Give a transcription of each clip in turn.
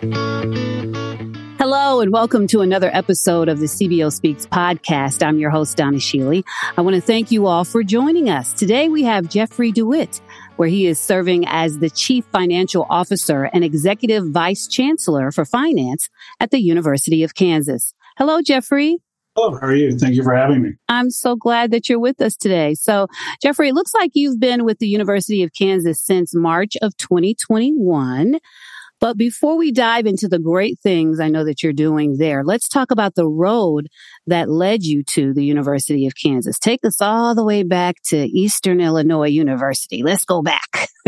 Hello and welcome to another episode of the CBO Speaks podcast. I'm your host, Donna Schiele. I want to thank you all for joining us. Today we have Jeffrey DeWitt, where he is serving as the Chief Financial Officer and Executive Vice Chancellor for Finance at the University of Kansas. Hello, Jeffrey. Hello, how are you? Thank you for having me. I'm so glad that you're with us today. So, Jeffrey, it looks like you've been with the University of Kansas since March of 2021. But before we dive into the great things I know that you're doing there, let's talk about the road that led you to the University of Kansas. Take us all the way back to Eastern Illinois University. Let's go back.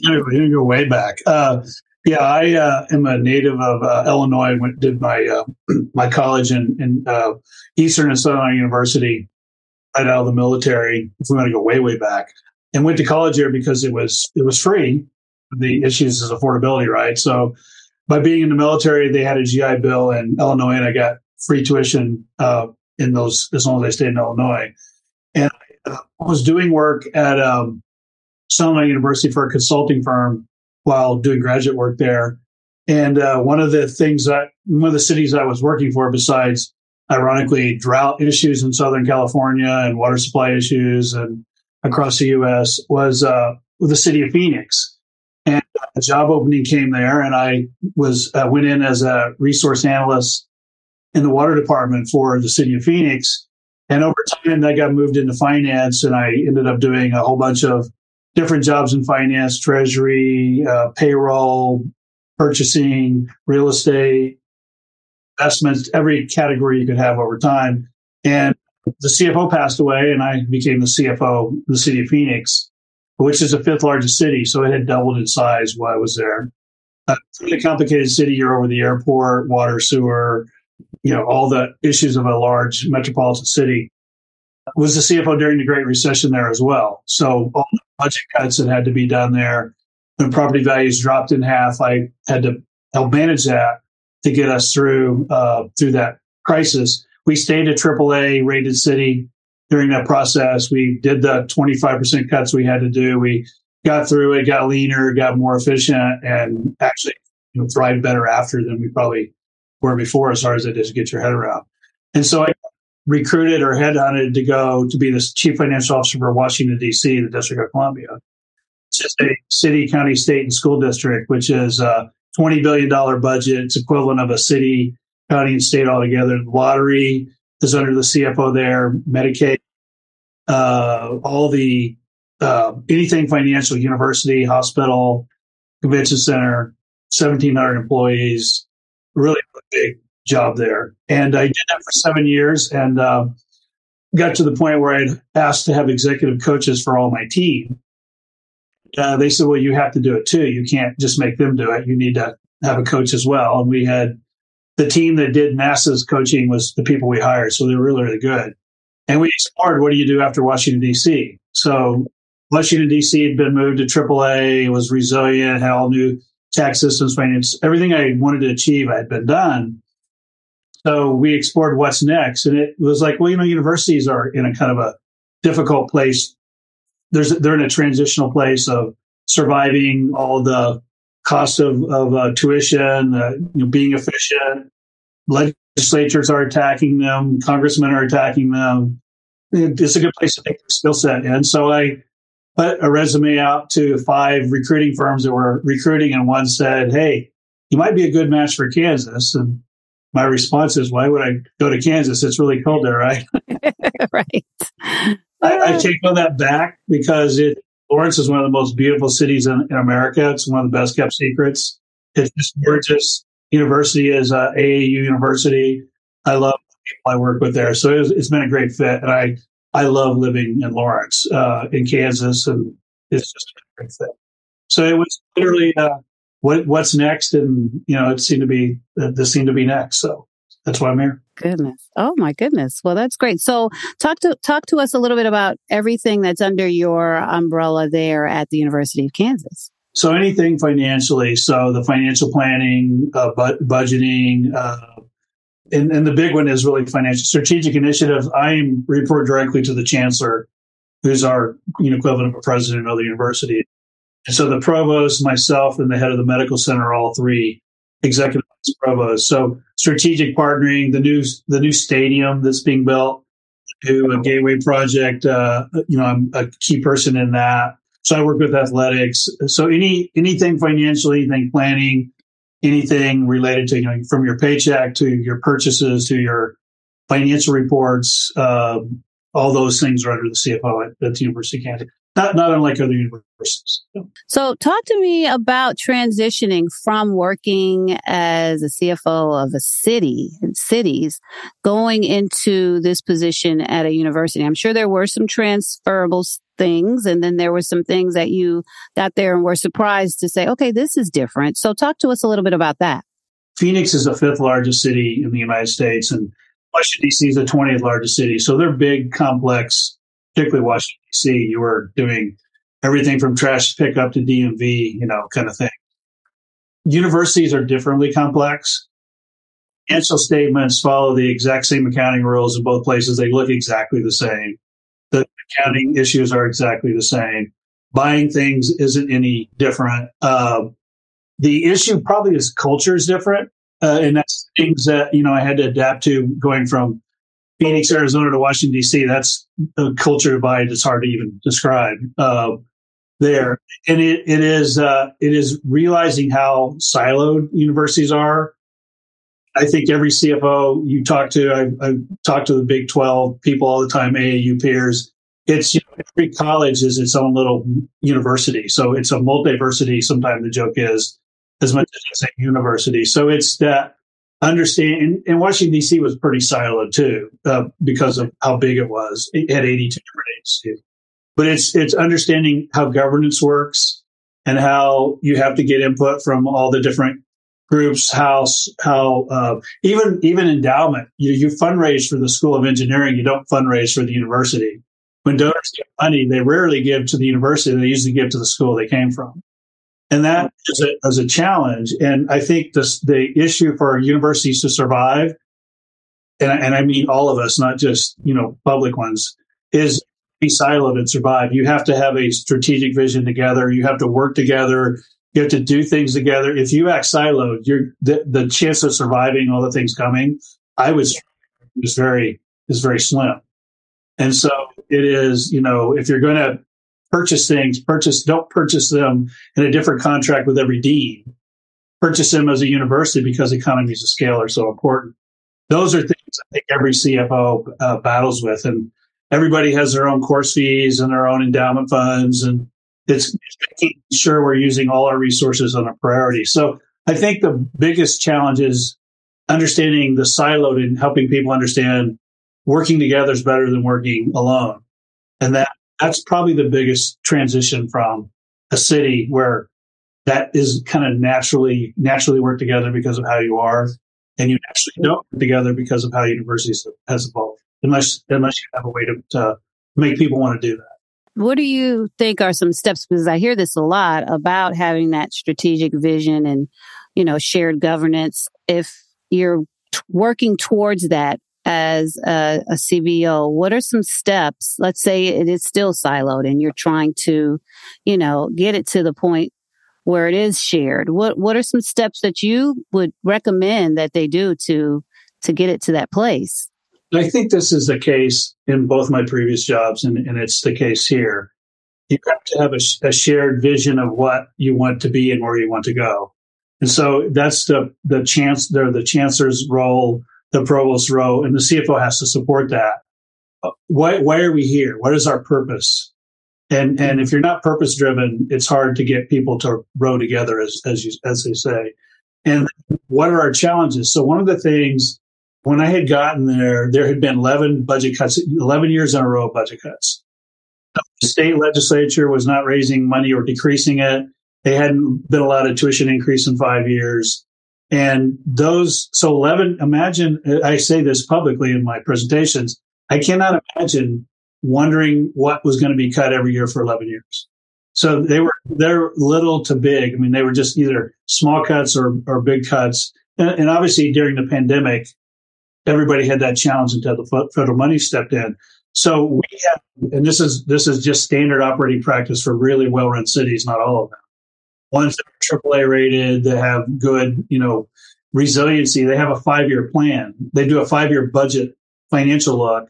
you go way back. Uh, yeah, I uh, am a native of uh, Illinois. Went did my uh, my college in, in uh, Eastern and Southern University, right out of the military. If we want to go way way back, and went to college here because it was it was free the issues is affordability, right? So by being in the military, they had a GI Bill in Illinois, and I got free tuition uh, in those as long as I stayed in Illinois. And I was doing work at um, Sonoma University for a consulting firm while doing graduate work there. And uh, one of the things that one of the cities I was working for, besides ironically drought issues in Southern California and water supply issues and across the U.S., was uh, the city of Phoenix a job opening came there, and I was uh, went in as a resource analyst in the water department for the city of Phoenix. And over time, I got moved into finance, and I ended up doing a whole bunch of different jobs in finance, treasury, uh, payroll, purchasing, real estate, investments, every category you could have over time. And the CFO passed away, and I became the CFO of the city of Phoenix which is the fifth largest city. So it had doubled in size while I was there. A pretty complicated city. You're over the airport, water, sewer, you know, all the issues of a large metropolitan city. Was the CFO during the Great Recession there as well. So all the budget cuts that had to be done there. When property values dropped in half, I had to help manage that to get us through uh, through that crisis. We stayed a AAA rated city during that process. We did the 25% cuts we had to do. We got through it, got leaner, got more efficient, and actually you know, thrived better after than we probably were before, as far as it is to get your head around. And so I recruited or headhunted to go to be the chief financial officer for Washington, D.C., the District of Columbia. It's just a city, county, state, and school district, which is a $20 billion budget. It's equivalent of a city, county, and state altogether. The lottery is under the CFO there, Medicaid, uh, all the uh, anything financial, university, hospital, convention center, 1,700 employees, really big job there. And I did that for seven years and uh, got to the point where I'd asked to have executive coaches for all my team. Uh, they said, well, you have to do it too. You can't just make them do it. You need to have a coach as well. And we had the team that did NASA's coaching was the people we hired. So they were really, really good. And we explored what do you do after Washington, D.C. So Washington, D.C. had been moved to AAA, was resilient, had all new tax systems, finance, everything I wanted to achieve had been done. So we explored what's next. And it was like, well, you know, universities are in a kind of a difficult place. There's, they're in a transitional place of surviving all the cost of, of uh, tuition, uh, you know, being efficient. Legislatures are attacking them. Congressmen are attacking them. It's a good place to take their skill set And So I put a resume out to five recruiting firms that were recruiting, and one said, "Hey, you might be a good match for Kansas." And my response is, "Why would I go to Kansas? It's really cold there, right?" right. I, I, take all that back because it Lawrence is one of the most beautiful cities in, in America. It's one of the best kept secrets. It's just gorgeous. University is uh, AAU University. I love people I work with there, so it it's been a great fit, and I I love living in Lawrence, uh, in Kansas, and it's just a great fit. So it was literally uh, what what's next, and you know, it seemed to be this seemed to be next. So that's why I'm here. Goodness. Oh my goodness. Well, that's great. So talk to talk to us a little bit about everything that's under your umbrella there at the University of Kansas. So anything financially. So the financial planning, uh, bu- budgeting, uh, and, and the big one is really financial strategic initiative. I report directly to the chancellor, who's our you know, equivalent of a president of the university. And so the provost, myself, and the head of the medical center, all three executive vice provost. So strategic partnering, the new the new stadium that's being built, do a gateway project. Uh, you know, I'm a key person in that. So I work with athletics. So any anything financial, anything planning, anything related to you know from your paycheck to your purchases to your financial reports, uh, all those things are under the CFO at, at the University of Kansas not not unlike other universities. So, talk to me about transitioning from working as a CFO of a city and cities, going into this position at a university. I'm sure there were some transferable things, and then there were some things that you got there and were surprised to say, "Okay, this is different." So, talk to us a little bit about that. Phoenix is the fifth largest city in the United States, and Washington D.C. is the 20th largest city. So they're big, complex particularly Washington D.C., you were doing everything from trash pickup to DMV, you know, kind of thing. Universities are differently complex. Financial statements follow the exact same accounting rules in both places. They look exactly the same. The accounting issues are exactly the same. Buying things isn't any different. Uh, the issue probably is culture is different. Uh, and that's things that, you know, I had to adapt to going from Phoenix, Arizona to Washington D.C. That's a culture divide that's hard to even describe uh, there, and it, it is uh, it is realizing how siloed universities are. I think every CFO you talk to, I, I talk to the Big Twelve people all the time, AAU peers. It's you know, every college is its own little university, so it's a multiversity. Sometimes the joke is as much as it's a university. So it's that understand and, and, Washington DC was pretty siloed too uh, because of how big it was. It had 82 different agencies. But it's it's understanding how governance works and how you have to get input from all the different groups, how how uh, even even endowment. You, you fundraise for the School of Engineering. You don't fundraise for the university. When donors give money, they rarely give to the university. They usually give to the school they came from. And that is a, is a challenge. And I think this, the issue for universities to survive, and, and I mean all of us, not just, you know, public ones, is be siloed and survive. You have to have a strategic vision together. You have to work together. You have to do things together. If you act siloed, you're the, the chance of surviving all the things coming, I was is very is very slim. And so it is, you know, if you're going to purchase things, purchase, don't purchase them in a different contract with every dean. Purchase them as a university because economies of scale are so important. Those are things I think every CFO uh, battles with. And everybody has their own course fees and their own endowment funds. And it's, it's making sure we're using all our resources on a priority. So I think the biggest challenge is understanding the siloed and helping people understand working together is better than working alone. And that that's probably the biggest transition from a city where that is kind of naturally naturally work together because of how you are, and you actually don't work together because of how universities has evolved. Unless unless you have a way to, to make people want to do that. What do you think are some steps? Because I hear this a lot about having that strategic vision and you know shared governance. If you're t- working towards that, as a, a CBO, what are some steps? Let's say it is still siloed and you're trying to, you know, get it to the point where it is shared. What what are some steps that you would recommend that they do to to get it to that place? I think this is the case in both my previous jobs, and, and it's the case here. You have to have a, a shared vision of what you want to be and where you want to go. And so that's the the chance. The chancellor's role the provost role, and the CFO has to support that. Why, why are we here? What is our purpose? And and if you're not purpose driven, it's hard to get people to row together, as as you as they say. And what are our challenges? So one of the things when I had gotten there, there had been 11 budget cuts, 11 years in a row of budget cuts. The state legislature was not raising money or decreasing it. They hadn't been allowed a tuition increase in five years. And those, so 11, imagine, uh, I say this publicly in my presentations, I cannot imagine wondering what was going to be cut every year for 11 years. So they were, they're little to big. I mean, they were just either small cuts or, or big cuts. And, and obviously during the pandemic, everybody had that challenge until the federal money stepped in. So we have, and this is, this is just standard operating practice for really well run cities, not all of them. Ones that are AAA rated, that have good, you know, resiliency. They have a five year plan. They do a five year budget financial look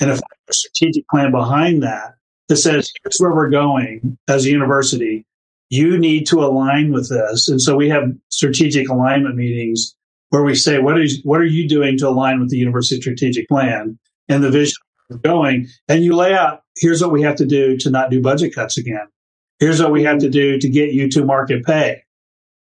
and a strategic plan behind that that says, here's where we're going as a university. You need to align with this. And so we have strategic alignment meetings where we say, what is, what are you doing to align with the university strategic plan and the vision going? And you lay out, here's what we have to do to not do budget cuts again. Here's what we have to do to get you to market pay.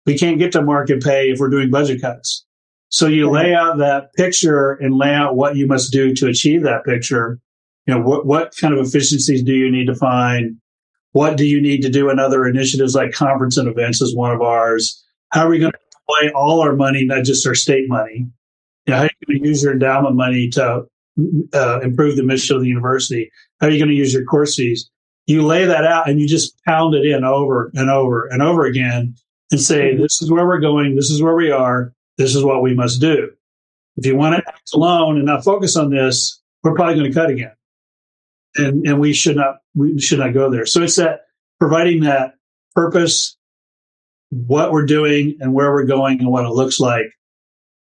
We can't get to market pay if we're doing budget cuts. So you lay out that picture and lay out what you must do to achieve that picture. You know, what, what kind of efficiencies do you need to find? What do you need to do in other initiatives like conference and events is one of ours? How are we going to deploy all our money, not just our state money? You know, how are you going to use your endowment money to uh, improve the mission of the university? How are you going to use your course fees? You lay that out and you just pound it in over and over and over again and say, mm-hmm. this is where we're going. This is where we are. This is what we must do. If you want to act alone and not focus on this, we're probably going to cut again. And, and we should not, we should not go there. So it's that providing that purpose, what we're doing and where we're going and what it looks like,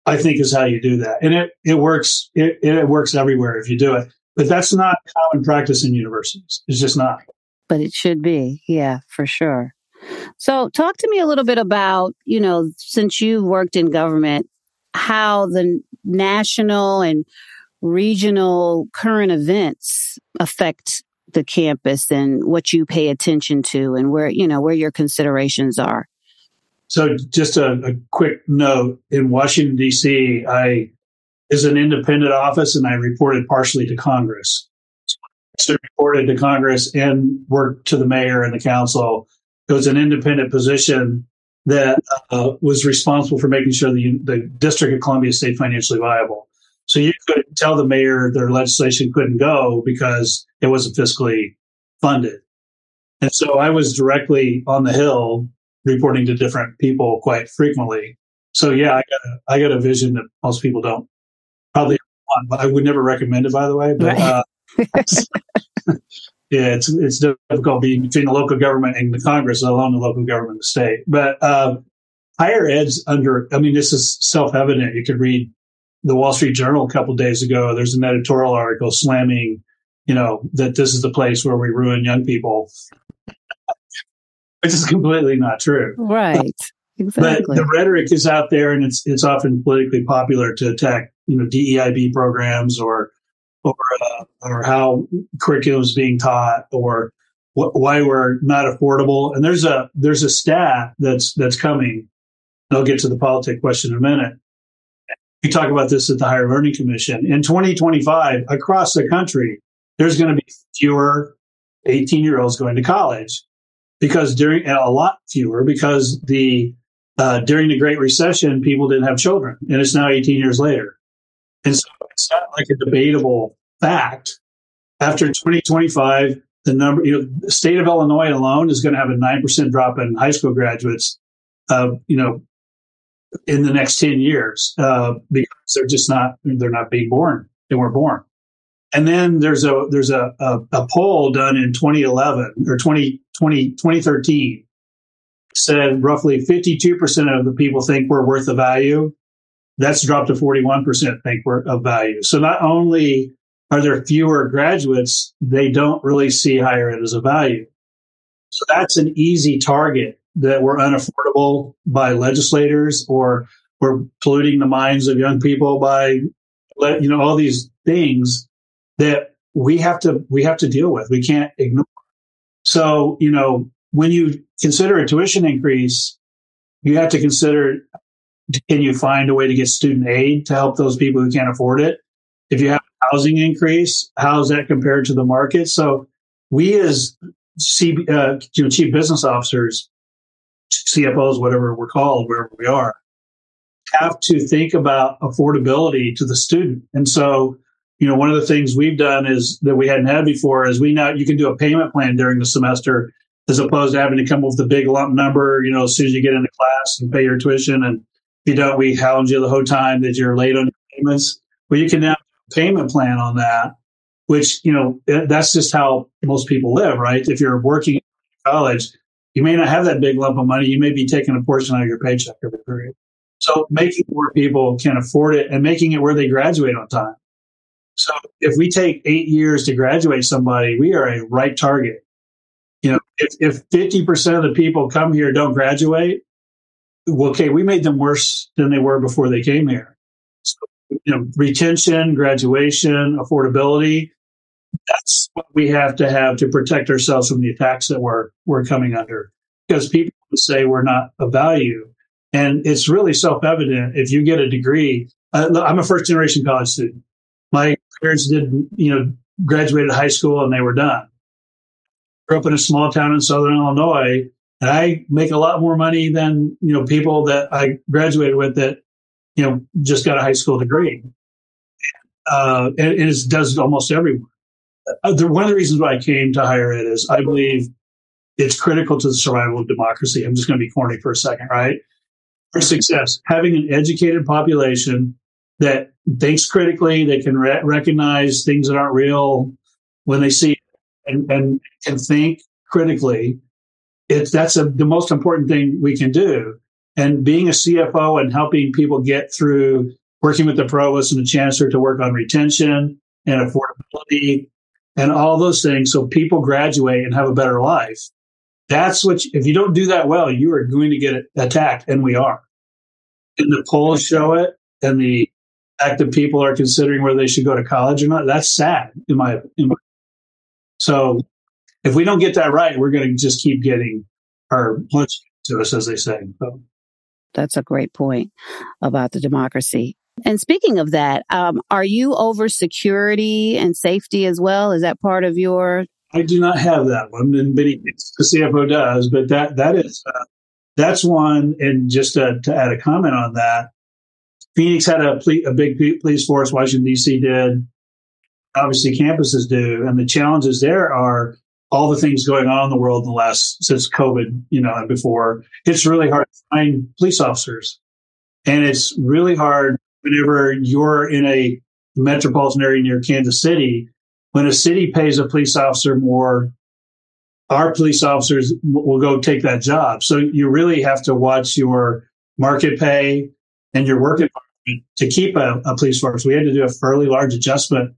I think is how you do that. And it, it works, it, it works everywhere if you do it. But that's not common practice in universities. It's just not. But it should be. Yeah, for sure. So, talk to me a little bit about, you know, since you've worked in government, how the national and regional current events affect the campus and what you pay attention to and where, you know, where your considerations are. So, just a, a quick note in Washington, D.C., I is an independent office and I reported partially to Congress. Reported to Congress and worked to the mayor and the council it was an independent position that uh, was responsible for making sure the, the District of Columbia stayed financially viable. So you could tell the mayor their legislation couldn't go because it wasn't fiscally funded. And so I was directly on the Hill reporting to different people quite frequently. So yeah, I got a, I got a vision that most people don't probably want, but I would never recommend it, by the way. But, right. uh, yeah, it's it's difficult being between the local government and the Congress, let alone the local government and the state. But uh, higher ed's under. I mean, this is self evident. You could read the Wall Street Journal a couple days ago. There's an editorial article slamming, you know, that this is the place where we ruin young people, which is completely not true. Right. Exactly. But the rhetoric is out there, and it's it's often politically popular to attack, you know, DEIB programs or or uh, or how curriculum is being taught or wh- why we're not affordable. And there's a there's a stat that's that's coming. I'll get to the politic question in a minute. We talk about this at the Higher Learning Commission. In 2025, across the country, there's going to be fewer 18 year olds going to college because during a lot fewer because the uh, during the Great Recession, people didn't have children, and it's now 18 years later. And so it's not like a debatable fact. After 2025, the number, you know, the state of Illinois alone is going to have a 9% drop in high school graduates, uh, you know, in the next 10 years, uh, because they're just not, they're not being born. They weren't born. And then there's a, there's a, a, a poll done in 2011 or 20, 20, 2013 said roughly 52% of the people think we're worth the value that's dropped to 41% think we're of value. So not only are there fewer graduates, they don't really see higher ed as a value. So that's an easy target that we're unaffordable by legislators or we're polluting the minds of young people by, let you know, all these things that we have to, we have to deal with. We can't ignore. So, you know, when you consider a tuition increase, you have to consider can you find a way to get student aid to help those people who can't afford it? If you have a housing increase, how's that compared to the market? So we as C, uh, you know, chief business officers, CFOs, whatever we're called, wherever we are, have to think about affordability to the student. And so, you know, one of the things we've done is that we hadn't had before is we now you can do a payment plan during the semester as opposed to having to come up with a big lump number, you know, as soon as you get into class and pay your tuition and you don't, we hound you the whole time that you're late on your payments. Well, you can now payment plan on that, which, you know, that's just how most people live, right? If you're working in college, you may not have that big lump of money. You may be taking a portion out of your paycheck every period. So making more people can afford it and making it where they graduate on time. So if we take eight years to graduate somebody, we are a right target. You know, if, if 50% of the people come here don't graduate, okay, we made them worse than they were before they came here. So, you know, retention, graduation, affordability, that's what we have to have to protect ourselves from the attacks that we're, we're coming under. Because people say we're not of value. And it's really self evident if you get a degree. Uh, I'm a first generation college student. My parents did, you know, graduated high school and they were done. Grew up in a small town in Southern Illinois and I make a lot more money than, you know, people that I graduated with that, you know, just got a high school degree. Uh, and, and it does almost everyone. Uh, the, one of the reasons why I came to higher ed is I believe it's critical to the survival of democracy. I'm just going to be corny for a second, right? For success, having an educated population that thinks critically, they can re- recognize things that aren't real when they see it and, and can think critically. It's that's a, the most important thing we can do. And being a CFO and helping people get through working with the provost and the chancellor to work on retention and affordability and all those things so people graduate and have a better life. That's what, you, if you don't do that well, you are going to get attacked. And we are. And the polls show it and the fact that people are considering whether they should go to college or not. That's sad in my, in my so if we don't get that right, we're going to just keep getting our punch to us, as they say. So. That's a great point about the democracy. And speaking of that, um, are you over security and safety as well? Is that part of your? I do not have that one, and many the CFO does, but that that is uh, that's one. And just to, to add a comment on that, Phoenix had a, ple- a big police force. Washington D.C. did. Obviously, campuses do, and the challenges there are all the things going on in the world in the last since COVID, you know, and before. It's really hard to find police officers, and it's really hard whenever you're in a metropolitan area near Kansas City. When a city pays a police officer more, our police officers will go take that job. So you really have to watch your market pay and your work environment to keep a, a police force. We had to do a fairly large adjustment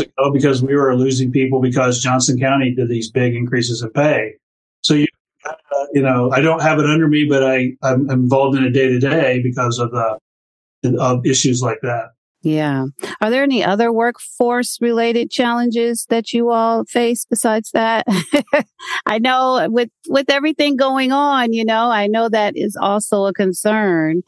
ago because we were losing people because Johnson County did these big increases in pay. So you, uh, you know, I don't have it under me, but I I'm involved in it day to day because of the of issues like that. Yeah. Are there any other workforce related challenges that you all face besides that? I know with, with everything going on, you know, I know that is also a concern.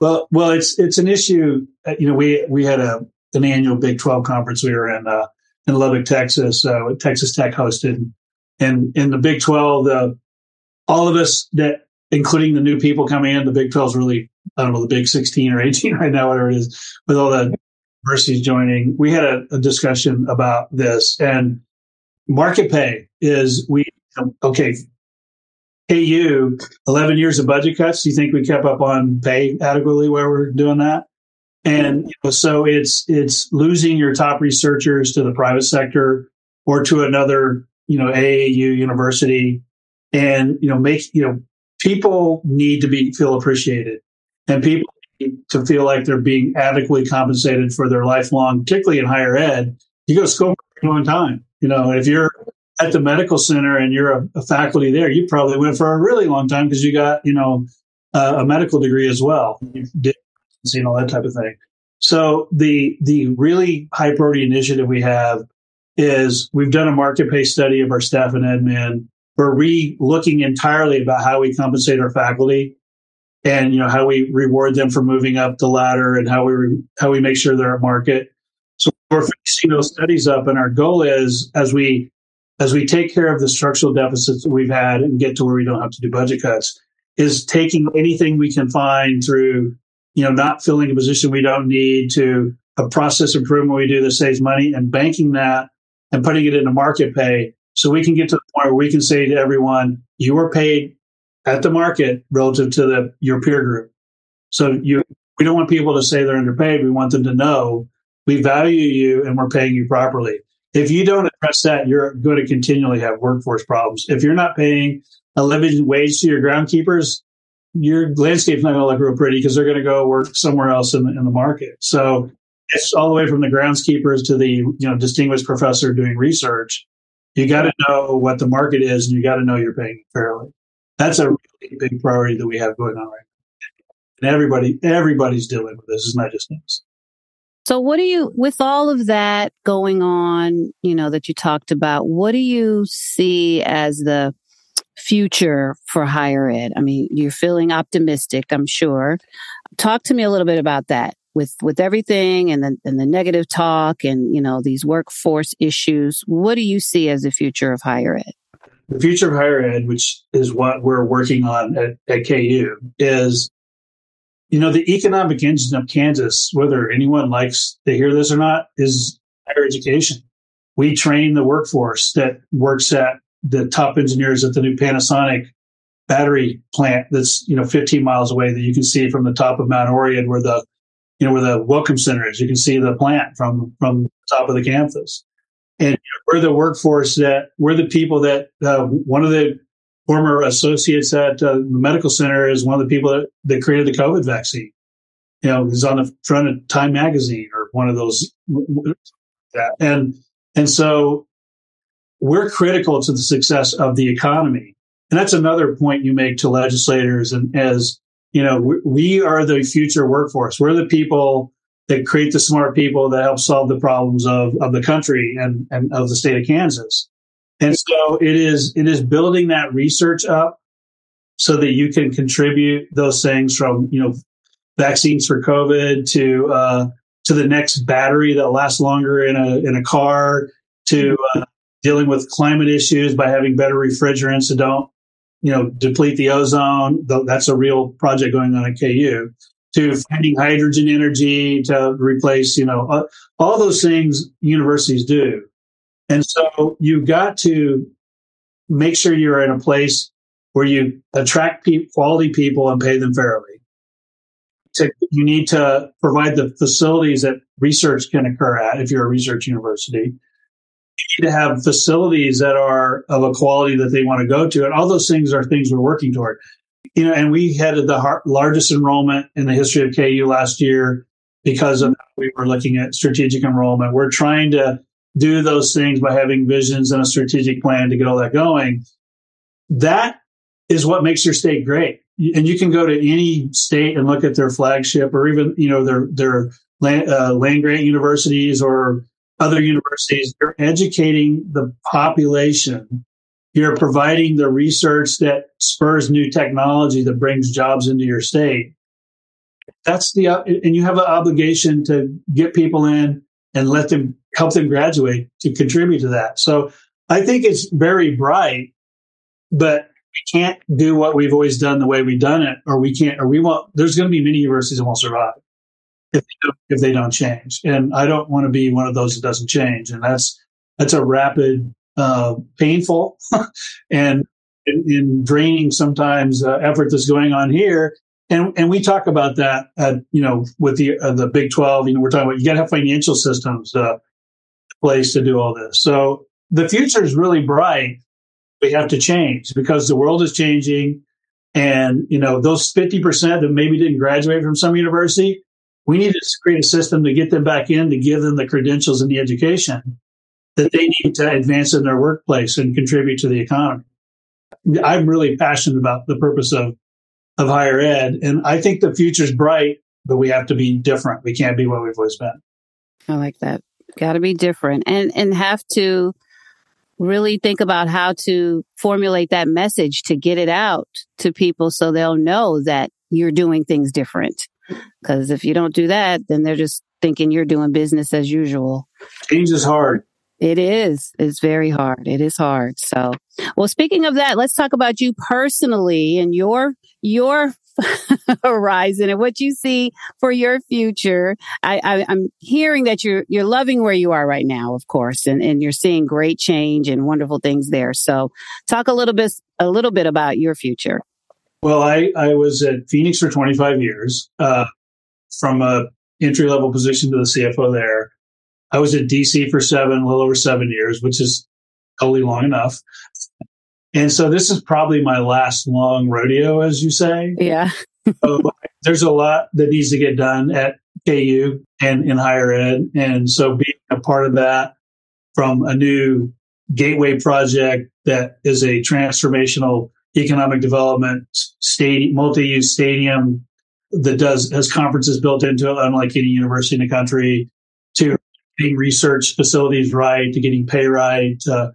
Well, well, it's it's an issue. Uh, you know, we we had a an annual Big Twelve conference. We were in uh, in Lubbock, Texas. Uh, Texas Tech hosted, and in the Big Twelve, the all of us that, including the new people coming in, the Big Twelve is really I don't know the Big Sixteen or Eighteen right now, whatever it is, with all the universities joining. We had a, a discussion about this, and market pay is we okay KU, 11 years of budget cuts. Do you think we kept up on pay adequately where we're doing that? And you know, so it's it's losing your top researchers to the private sector or to another, you know, AAU university, and you know, make you know, people need to be feel appreciated, and people need to feel like they're being adequately compensated for their lifelong, particularly in higher ed. You go to school for a long time. You know, if you're at the medical center and you're a, a faculty there, you probably went for a really long time because you got, you know, uh, a medical degree as well. You did, you all that type of thing. So the, the really high priority initiative we have is we've done a market pay study of our staff and admin. We're re-looking entirely about how we compensate our faculty and, you know, how we reward them for moving up the ladder and how we, re- how we make sure they're at market. So we're finishing those studies up and our goal is as we as we take care of the structural deficits that we've had and get to where we don't have to do budget cuts, is taking anything we can find through, you know, not filling a position we don't need to a process improvement we do that saves money and banking that and putting it into market pay so we can get to the point where we can say to everyone, you are paid at the market relative to the your peer group. So you we don't want people to say they're underpaid. We want them to know we value you and we're paying you properly If you don't address that, you're going to continually have workforce problems. If you're not paying a living wage to your groundkeepers, your landscape's not going to look real pretty because they're going to go work somewhere else in the, in the market. So it's all the way from the groundskeepers to the you know distinguished professor doing research. You got to know what the market is, and you got to know you're paying fairly. That's a really big priority that we have going on right now. And everybody, everybody's dealing with this. It's not just us. So what do you, with all of that going on, you know, that you talked about, what do you see as the future for higher ed? I mean, you're feeling optimistic, I'm sure. Talk to me a little bit about that with, with everything and the, and the negative talk and, you know, these workforce issues. What do you see as the future of higher ed? The future of higher ed, which is what we're working on at, at KU, is you know, the economic engine of Kansas, whether anyone likes to hear this or not, is higher education. We train the workforce that works at the top engineers at the new Panasonic battery plant that's, you know, 15 miles away that you can see from the top of Mount Oread where the, you know, where the Welcome Center is. You can see the plant from, from the top of the campus. And we're the workforce that we're the people that uh, one of the former associates at uh, the medical center is one of the people that, that created the COVID vaccine. You know, he's on the front of Time magazine or one of those. That. And, and so we're critical to the success of the economy. And that's another point you make to legislators and as, you know, we, are the future workforce. We're the people that create the smart people that help solve the problems of, of the country and, and of the state of Kansas. And so it is, it is building that research up so that you can contribute those things from, you know, vaccines for COVID to, uh, to the next battery that lasts longer in a, in a car to, uh, dealing with climate issues by having better refrigerants that don't, you know, deplete the ozone. That's a real project going on at KU to finding hydrogen energy to replace, you know, all those things universities do. And so you've got to make sure you're in a place where you attract pe- quality people and pay them fairly. To, you need to provide the facilities that research can occur at if you're a research university. Need to have facilities that are of a quality that they want to go to. And all those things are things we're working toward. You know, and we had the largest enrollment in the history of KU last year because of we were looking at strategic enrollment. We're trying to do those things by having visions and a strategic plan to get all that going. That is what makes your state great. And you can go to any state and look at their flagship or even, you know, their, their land, uh, land grant universities or other universities. You're educating the population. You're providing the research that spurs new technology that brings jobs into your state. That's the, uh, and you have an obligation to get people in and let them help them graduate to contribute to that. So I think it's very bright, but we can't do what we've always done the way we've done it, or we can't, or we won't. There's going to be many universities that won't survive if they don't, if they don't change. And I don't want to be one of those that doesn't change. And that's that's a rapid, uh, painful, and in, draining sometimes uh, effort that's going on here. And and we talk about that, at, you know, with the uh, the Big Twelve. You know, we're talking about you got to have financial systems uh, place to do all this. So the future is really bright. We have to change because the world is changing. And, you know, those 50% that maybe didn't graduate from some university, we need to create a system to get them back in to give them the credentials and the education that they need to advance in their workplace and contribute to the economy. I'm really passionate about the purpose of, of higher ed. And I think the future's bright, but we have to be different. We can't be what we've always been. I like that. Got to be different and and have to really think about how to formulate that message to get it out to people so they'll know that you're doing things different. Because if you don't do that, then they're just thinking you're doing business as usual. Change is hard. It is. It's very hard. It is hard. So, well, speaking of that, let's talk about you personally and your, your horizon and what you see for your future. I, I, am hearing that you're you're loving where you are right now, of course, and, and you're seeing great change and wonderful things there. So, talk a little bit a little bit about your future. Well, I I was at Phoenix for 25 years, uh, from a entry level position to the CFO there. I was at DC for seven, a little over seven years, which is totally long enough. And so this is probably my last long rodeo, as you say. Yeah. so there's a lot that needs to get done at KU and in higher ed. And so being a part of that from a new gateway project that is a transformational economic development stadium, multi-use stadium that does has conferences built into it, unlike any university in the country, to getting research facilities right, to getting pay right, to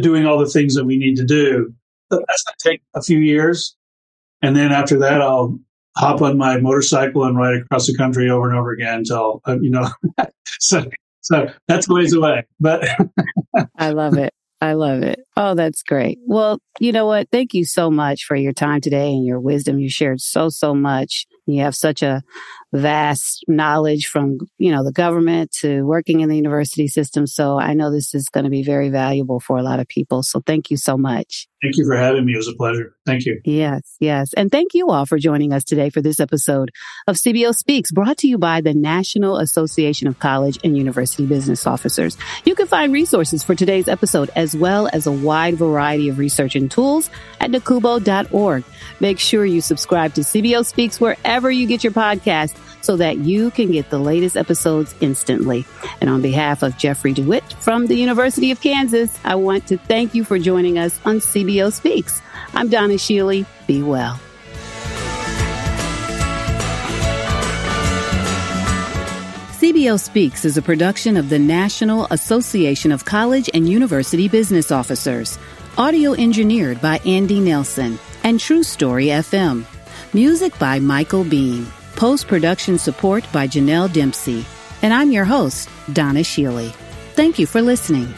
doing all the things that we need to do. That's going to take a few years. And then after that, I'll hop on my motorcycle and ride across the country over and over again until, uh, you know, so, so that's ways away. But I love it. I love it. Oh, that's great. Well, you know what? Thank you so much for your time today and your wisdom. You shared so, so much. You have such a vast knowledge from, you know, the government to working in the university system. So I know this is going to be very valuable for a lot of people. So thank you so much. Thank you for having me. It was a pleasure. Thank you. Yes, yes. And thank you all for joining us today for this episode of CBO Speaks, brought to you by the National Association of College and University Business Officers. You can find resources for today's episode as well as a wide variety of research and tools at nacubo.org. Make sure you subscribe to CBO Speaks wherever you get your podcast so that you can get the latest episodes instantly. And on behalf of Jeffrey DeWitt from the University of Kansas, I want to thank you for joining us on CBO Speaks. I'm Donna Schiele. Be well. CBO Speaks is a production of the National Association of College and University Business Officers. Audio engineered by Andy Nelson and True Story FM. Music by Michael Beam. Post production support by Janelle Dempsey. And I'm your host, Donna Schiele. Thank you for listening.